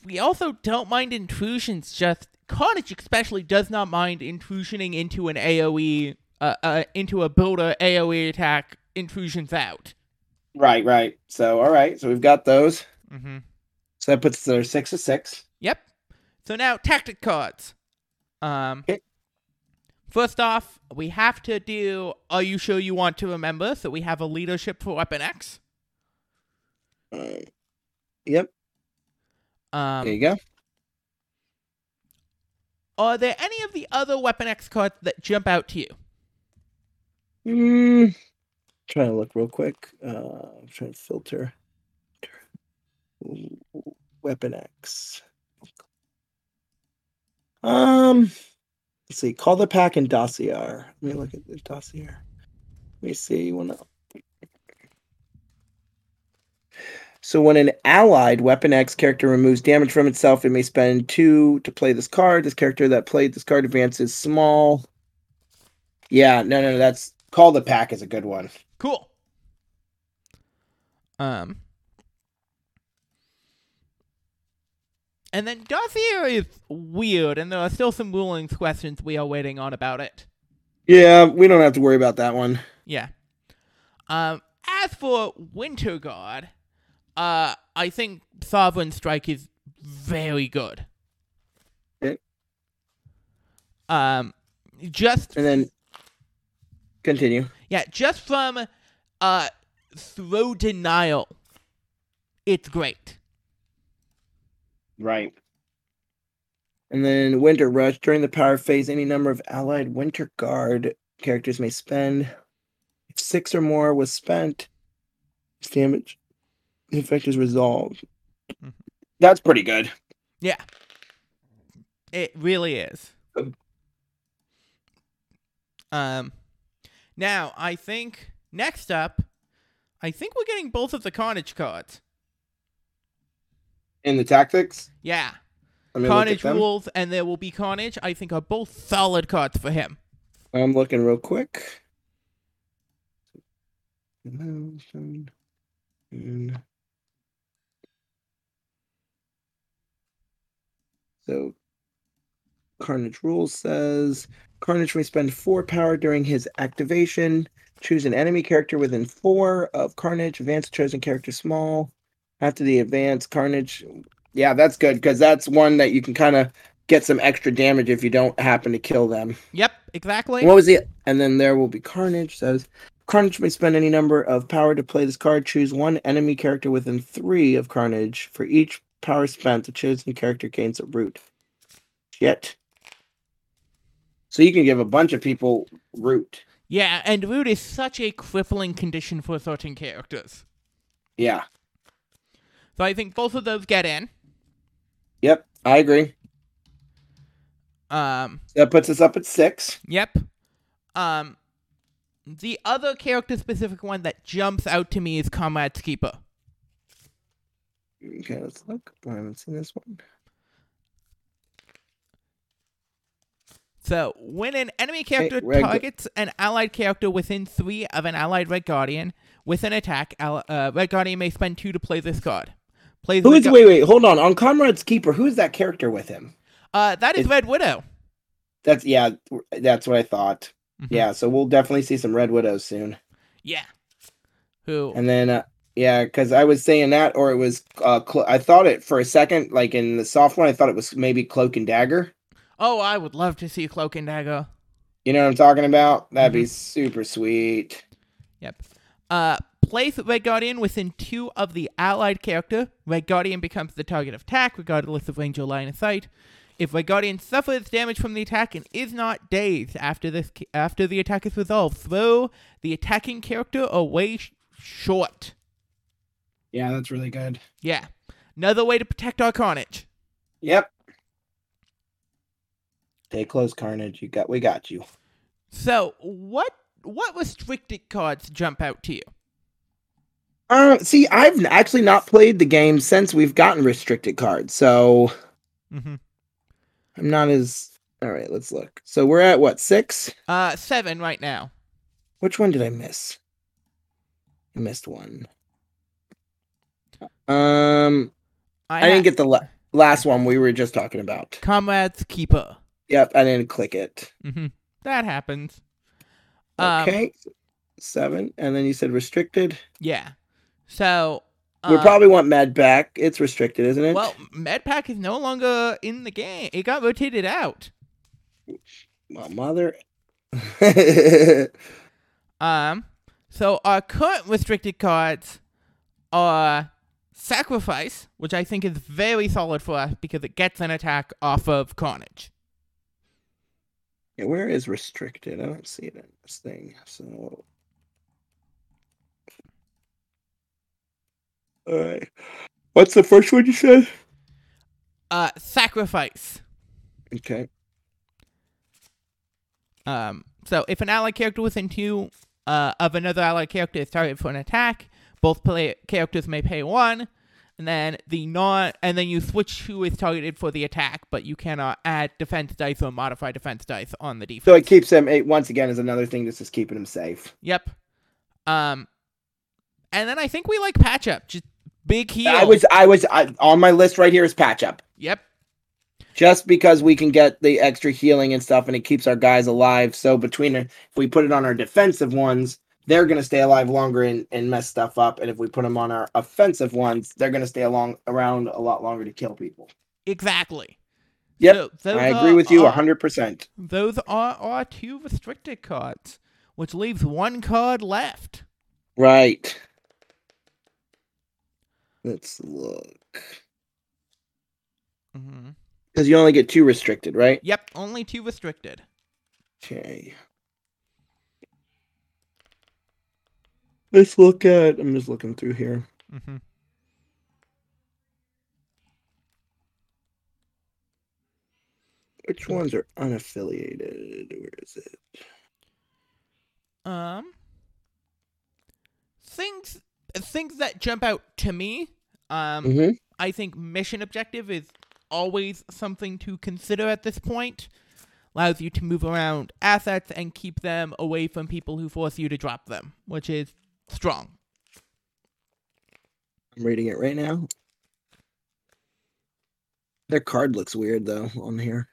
we also don't mind intrusions. Just Carnage, especially, does not mind intrusioning into an AOE, uh, uh, into a builder AOE attack. Intrusions out. Right, right. So, all right. So we've got those. Mm-hmm. So that puts at six of six. Yep. So now tactic cards. Um. Okay. First off, we have to do. Are you sure you want to remember? So we have a leadership for Weapon X. Uh, yep. Um. There you go. Are there any of the other Weapon X cards that jump out to you? Mm, trying to look real quick. Uh, I'm trying to filter. Weapon X. Um, let's see. Call the pack and dossier. Let me look at the dossier. Let me see. When so when an allied Weapon X character removes damage from itself, it may spend two to play this card. This character that played this card advances small. Yeah, no, no, no. That's call the pack is a good one. Cool. Um. And then Dossier is weird, and there are still some rulings questions we are waiting on about it. Yeah, we don't have to worry about that one. Yeah. Um. As for Winter Guard, uh, I think Sovereign Strike is very good. Okay. Um, just And then continue. Yeah, just from uh throw denial, it's great. Right. And then Winter Rush. During the power phase, any number of allied Winter Guard characters may spend. If six or more was spent, damage the effect is resolved. Mhm. That's pretty good. Yeah. It really is. Um now I think next up I think we're getting both of the Carnage cards. In the tactics, Yeah. let me look at Carnage rules and there will be Carnage, I think are both solid cards for him. I'm looking real quick. So, Carnage Rules says Carnage may spend four power during his activation. Choose an enemy character within four of Carnage. Advance chosen character small. After the advance, Carnage. Yeah, that's good because that's one that you can kind of get some extra damage if you don't happen to kill them. Yep, exactly. What was the? And then there will be Carnage. Says Carnage may spend any number of power to play this card. Choose one enemy character within three of Carnage. For each power spent, the chosen character gains a root. Shit. So you can give a bunch of people root. yeah, and root is such a crippling condition for certain characters. Yeah. So I think both of those get in. Yep. I agree. Um That puts us up at six. Yep. Um, the other character specific one that jumps out to me is Comrade's Keeper. Okay, let's look. I haven't seen this one. So, when an enemy character Gu- targets an allied character within three of an allied Red Guardian with an attack, uh, Red Guardian may spend two to play this card. Plays Who Red? Gu- Wait, wait. Hold on. On Comrade's Keeper, who is that character with him? Uh, that is Red Widow. That's yeah. That's what I thought. Mhm. Yeah, so we'll definitely see some Red Widows soon. Yeah. Who? And then, uh, yeah, because I was saying that, or it was, uh, cl- I thought it for a second, like in the soft one, I thought it was maybe Cloak and Dagger. Oh, I would love to see Cloak and Dagger. You know what I'm talking about? That'd Mm-hmm. be super sweet. Yep. Uh, place Red Guardian within two of the allied character. Red Guardian becomes the target of attack, regardless of range or line of sight. If Red Guardian suffers damage from the attack and is not dazed after this after the attack is resolved, throw the attacking character away sh- short. Yeah, that's really good. Yeah. Another way to protect our carnage. Yep. Stay close, Carnage. You got, we got you. So, what what restricted cards jump out to you? Uh, see, I've actually not played the game since we've gotten restricted cards, so Mm-hmm. I'm not as. All right, let's look. So we're at what six? Uh, seven right now. Which one did I miss? I missed one. Um, I, ha- didn't get the la- last one we were just talking about. Comrade's Keeper. Yep, I didn't click it. Mm-hmm. That happens. Um, Okay, seven, and then you said restricted. Yeah. So. we uh, probably want MedPack. It's restricted, isn't it? Well, MedPack is no longer in the game. It got rotated out. My mother. Um. So our current restricted cards are Sacrifice, which I think is very solid for us because it gets an attack off of Carnage. Yeah, where is restricted? I don't see it in this thing. So, all right. What's the first one you said? Uh, Sacrifice. Okay. Um, so if an allied character within two uh, of another allied character is targeted for an attack, both play- characters may pay one, and then the non and then you switch who is targeted for the attack, but you cannot add defense dice or modify defense dice on the defense. So it keeps him. It once again is another thing that's just keeping him safe. Yep. Um, and then I think we like patch up, just big heal. I was. I was. I, on my list right here is patch up. Yep. Just because we can get the extra healing and stuff, and it keeps our guys alive. So between if we put it on our defensive ones, they're gonna stay alive longer and, and mess stuff up. And if we put them on our offensive ones, they're gonna stay along around a lot longer to kill people. Exactly. Yep, So I agree are with you hundred percent. Those are our two restricted cards, which leaves one card left. Right. Let's look. mm-hmm Because you only get two restricted, right? Yep, only two restricted. Okay. Let's look at. I'm just looking through here. hmm Which ones are unaffiliated? Where is it? Um, things things that jump out to me. Um, Mm-hmm. I think mission objective is always something to consider at this point. Allows you to move around assets and keep them away from people who force you to drop them, which is strong. I'm reading it right now. Their card looks weird though on here.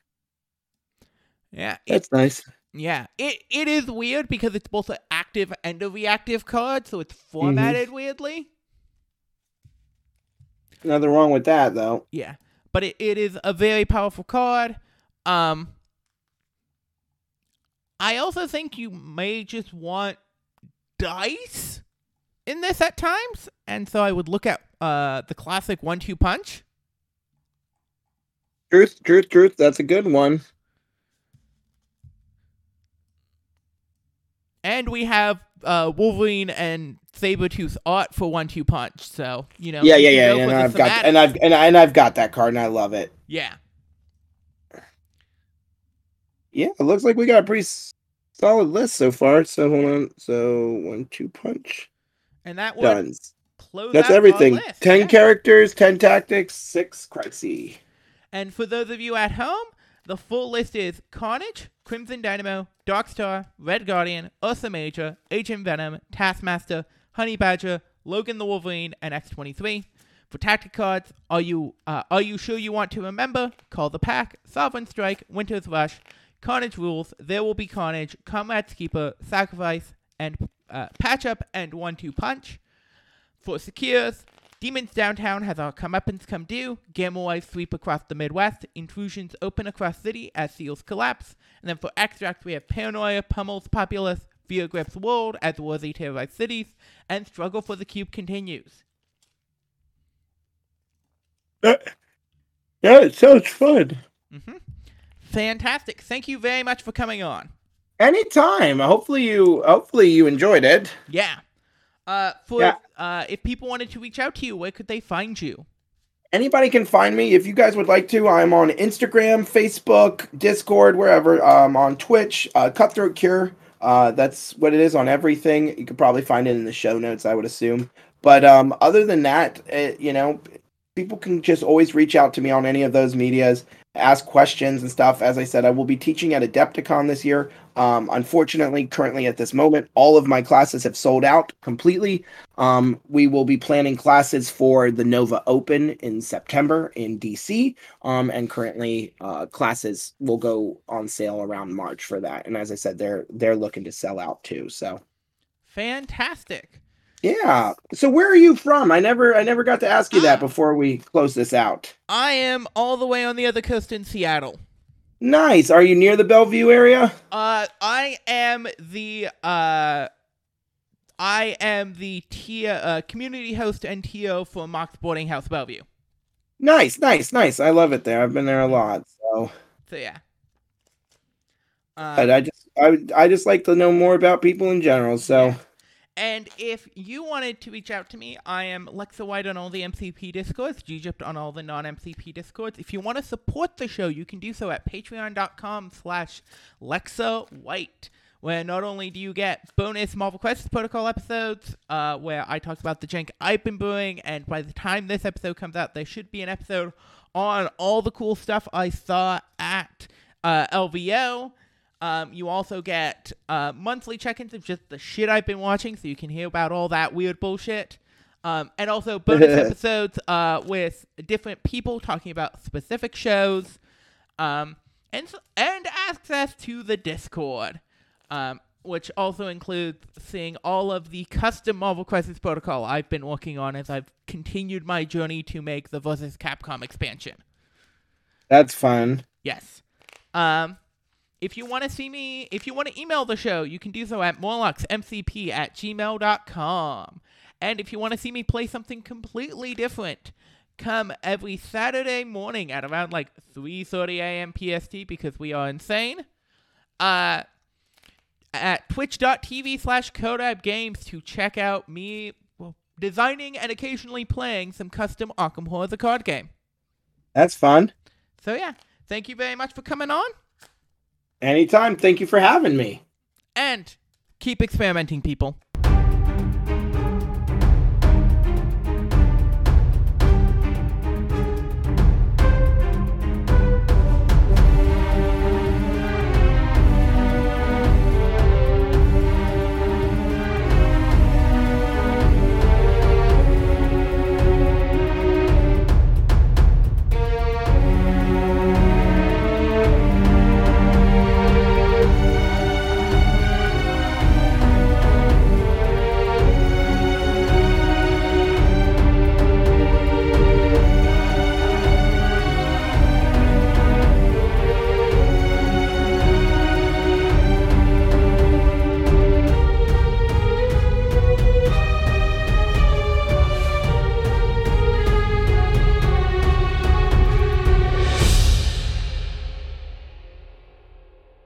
Yeah, it, That's nice. yeah. It it is weird because it's both an active and a reactive card, so it's formatted weirdly. Nothing wrong with that though. Yeah, but it, it is a very powerful card. Um, I also think you may just want dice in this at times, and so I would look at uh the classic one-two punch. Truth, truth, truth. That's a good one. And we have uh, Wolverine and Sabretooth art for one two punch. So, you know. yeah, yeah, yeah. And I've got and I've and, I, and I've got that card and I love it. Yeah. Yeah, it looks like we got a pretty solid list so far. So hold on. So one, two punch. And that Done. close That's everything. Ten yeah. characters, ten tactics, six crises. And for those of you at home, the full list is Carnage, Crimson Dynamo, Darkstar, Red Guardian, Ursa Major, Agent Venom, Taskmaster, Honey Badger, Logan the Wolverine, and X23. For tactic cards, are you uh, are you sure you want to remember? Call the Pack, Sovereign Strike, Winter's Rush, Carnage rules. There will be Carnage, Comrade's Keeper, Sacrifice, and uh, Patch Up and One Two Punch. For Secures, Demons Downtown has our comeuppance come due. Gamma Waves sweep across the Midwest. Intrusions open across city as seals collapse. And then for Extract, we have Paranoia, Pummels Populace, Fear Grips World as Worthy terrorize cities, and Struggle for the Cube continues. Uh, yeah, it sounds fun. hmm Fantastic. Thank you very much for coming on. Anytime. Hopefully you hopefully you enjoyed it. Yeah. Uh, for Yeah. uh, if people wanted to reach out to you, where could they find you? Anybody can find me if you guys would like to. I'm on Instagram, Facebook, Discord, wherever. Um, on Twitch, uh, Cutthroat Cure. Uh, that's what it is on everything. You could probably find it in the show notes, I would assume. But um, other than that, uh you know, people can just always reach out to me on any of those medias, ask questions and stuff. As I said, I will be teaching at Adepticon this year. Um, unfortunately, currently at this moment, all of my classes have sold out completely. Um, we will be planning classes for the Nova Open in September in DC. Um, and currently, uh, classes will go on sale around March for that. And as I said, they're they're looking to sell out too. So Fantastic. Yeah. So where are you from? I never I never got to ask you that Ah. before we close this out. I am all the way on the other coast in Seattle. Nice. Are you near the Bellevue area? Uh, I am the uh, I am the T uh, community host and TO for Mox Boarding House Bellevue. Nice, nice, nice. I love it there. I've been there a lot. So, So yeah. Uh, but I just I I just like to know more about people in general. So, And if you wanted to reach out to me, I am Lexa White on all the MCP discords, Gypt on all the non-MCP discords. If you want to support the show, you can do so at patreon.com slash Lexa White, where not only do you get bonus Marvel Crisis Protocol episodes, uh, where I talk about the jank I've been brewing, and by the time this episode comes out, there should be an episode on all the cool stuff I saw at uh, LVO. Um, you also get uh, monthly check-ins of just the shit I've been watching, so you can hear about all that weird bullshit. Um, and also bonus episodes uh, with different people talking about specific shows, um, and and access to the Discord, um, which also includes seeing all of the custom Marvel Crisis Protocol I've been working on as I've continued my journey to make the versus Capcom expansion. that's fun. Yes. Um, if you want to see me, if you want to email the show, you can do so at morlocksmcp at gmail.com. And if you want to see me play something completely different, come every Saturday morning at around like 3.30 a.m. PST because we are insane. Uh, at twitch.tv slash Kodab Games to check out me well, designing and occasionally playing some custom Arkham Horror the card game. That's fun. So yeah, thank you very much for coming on. Anytime. Thank you for having me. and keep experimenting, people.